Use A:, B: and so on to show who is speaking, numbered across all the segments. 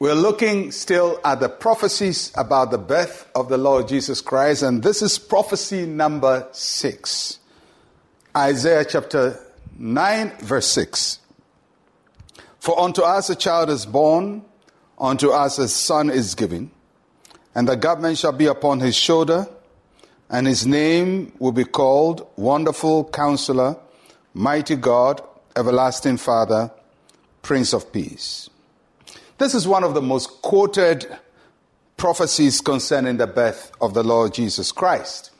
A: We're looking still at the prophecies about the birth of the Lord Jesus Christ, and this is prophecy number six. Isaiah chapter 9, verse 6. For unto us a child is born, unto us a son is given, and the government shall be upon his shoulder, and his name will be called Wonderful Counselor, Mighty God, Everlasting Father, Prince of Peace. This is one of the most quoted prophecies concerning the birth of the Lord Jesus Christ.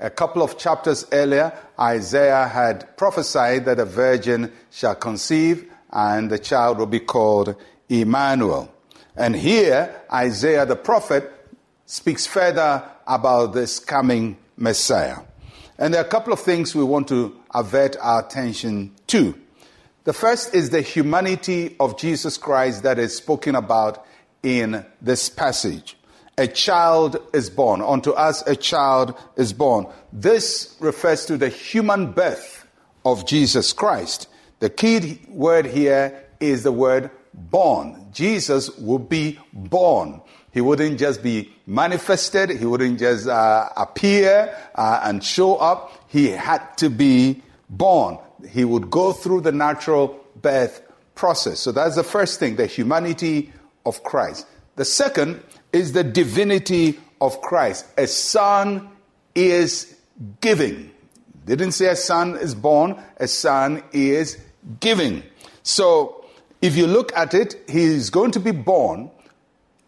A: A couple of chapters earlier, Isaiah had prophesied that a virgin shall conceive and the child will be called Emmanuel. And here, Isaiah the prophet speaks further about this coming Messiah. And there are a couple of things we want to avert our attention to. The first is the humanity of Jesus Christ that is spoken about in this passage. A child is born. Unto us a child is born. This refers to the human birth of Jesus Christ. The key word here is the word born. Jesus will be born. He wouldn't just be manifested, he wouldn't just uh, appear uh, and show up. He had to be born. He would go through the natural birth process. So that's the first thing, the humanity of Christ. The second is the divinity of Christ. A son is giving. Didn't say a son is born, a son is giving. So if you look at it, he is going to be born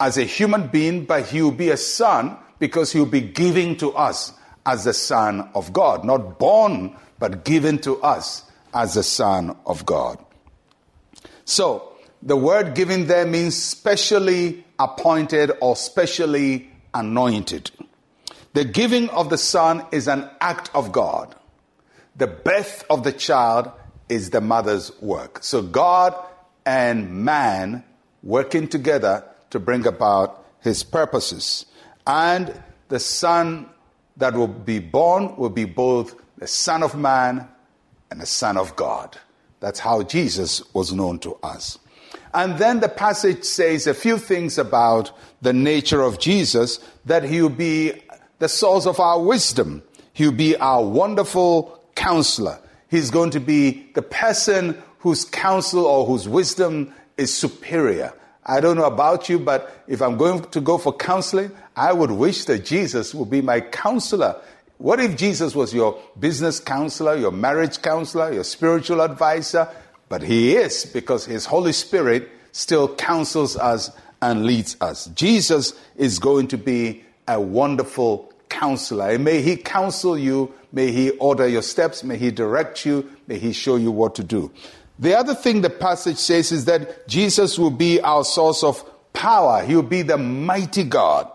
A: as a human being, but he will be a son because he will be giving to us as the Son of God. Not born, but given to us as the Son of God. So, the word given there means specially appointed or specially anointed. The giving of the Son is an act of God. The birth of the child is the mother's work. So, God and man working together to bring about his purposes. And the son that will be born will be both the Son of Man and the Son of God. That's how Jesus was known to us. And then the passage says a few things about the nature of Jesus that he will be the source of our wisdom, he will be our wonderful counselor. He's going to be the person whose counsel or whose wisdom is superior. I don't know about you, but if I'm going to go for counseling, I would wish that Jesus would be my counselor. What if Jesus was your business counselor, your marriage counselor, your spiritual advisor? But he is because his Holy Spirit still counsels us and leads us. Jesus is going to be a wonderful counselor. And may he counsel you, may he order your steps, may he direct you, may he show you what to do. The other thing the passage says is that Jesus will be our source of power. He will be the mighty God.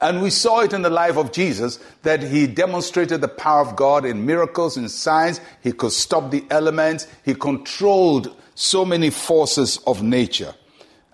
A: And we saw it in the life of Jesus that he demonstrated the power of God in miracles and signs. He could stop the elements. He controlled so many forces of nature.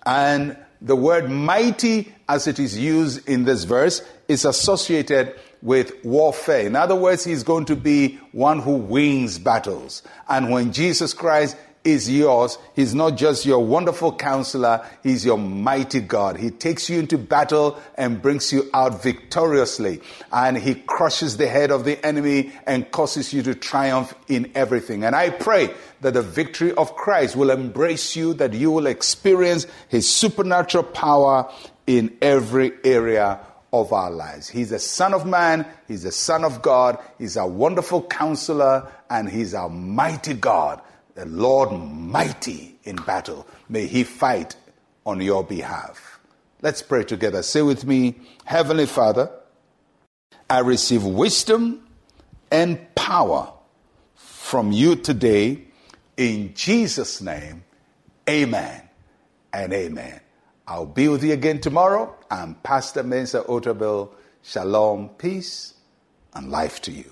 A: And the word mighty, as it is used in this verse, is associated with warfare. In other words, he's going to be one who wins battles. And when Jesus Christ is yours, he's not just your wonderful counselor, he's your mighty God. He takes you into battle and brings you out victoriously. And he crushes the head of the enemy and causes you to triumph in everything. And I pray that the victory of Christ will embrace you, that you will experience his supernatural power in every area of our lives. He's the Son of Man, He's the Son of God, He's a wonderful counselor, and He's our mighty God, the Lord mighty in battle. May He fight on your behalf. Let's pray together. Say with me, Heavenly Father, I receive wisdom and power from you today. In Jesus' name, amen and amen. I'll be with you again tomorrow. I'm Pastor Mensa Otabil. Shalom, peace, and life to you.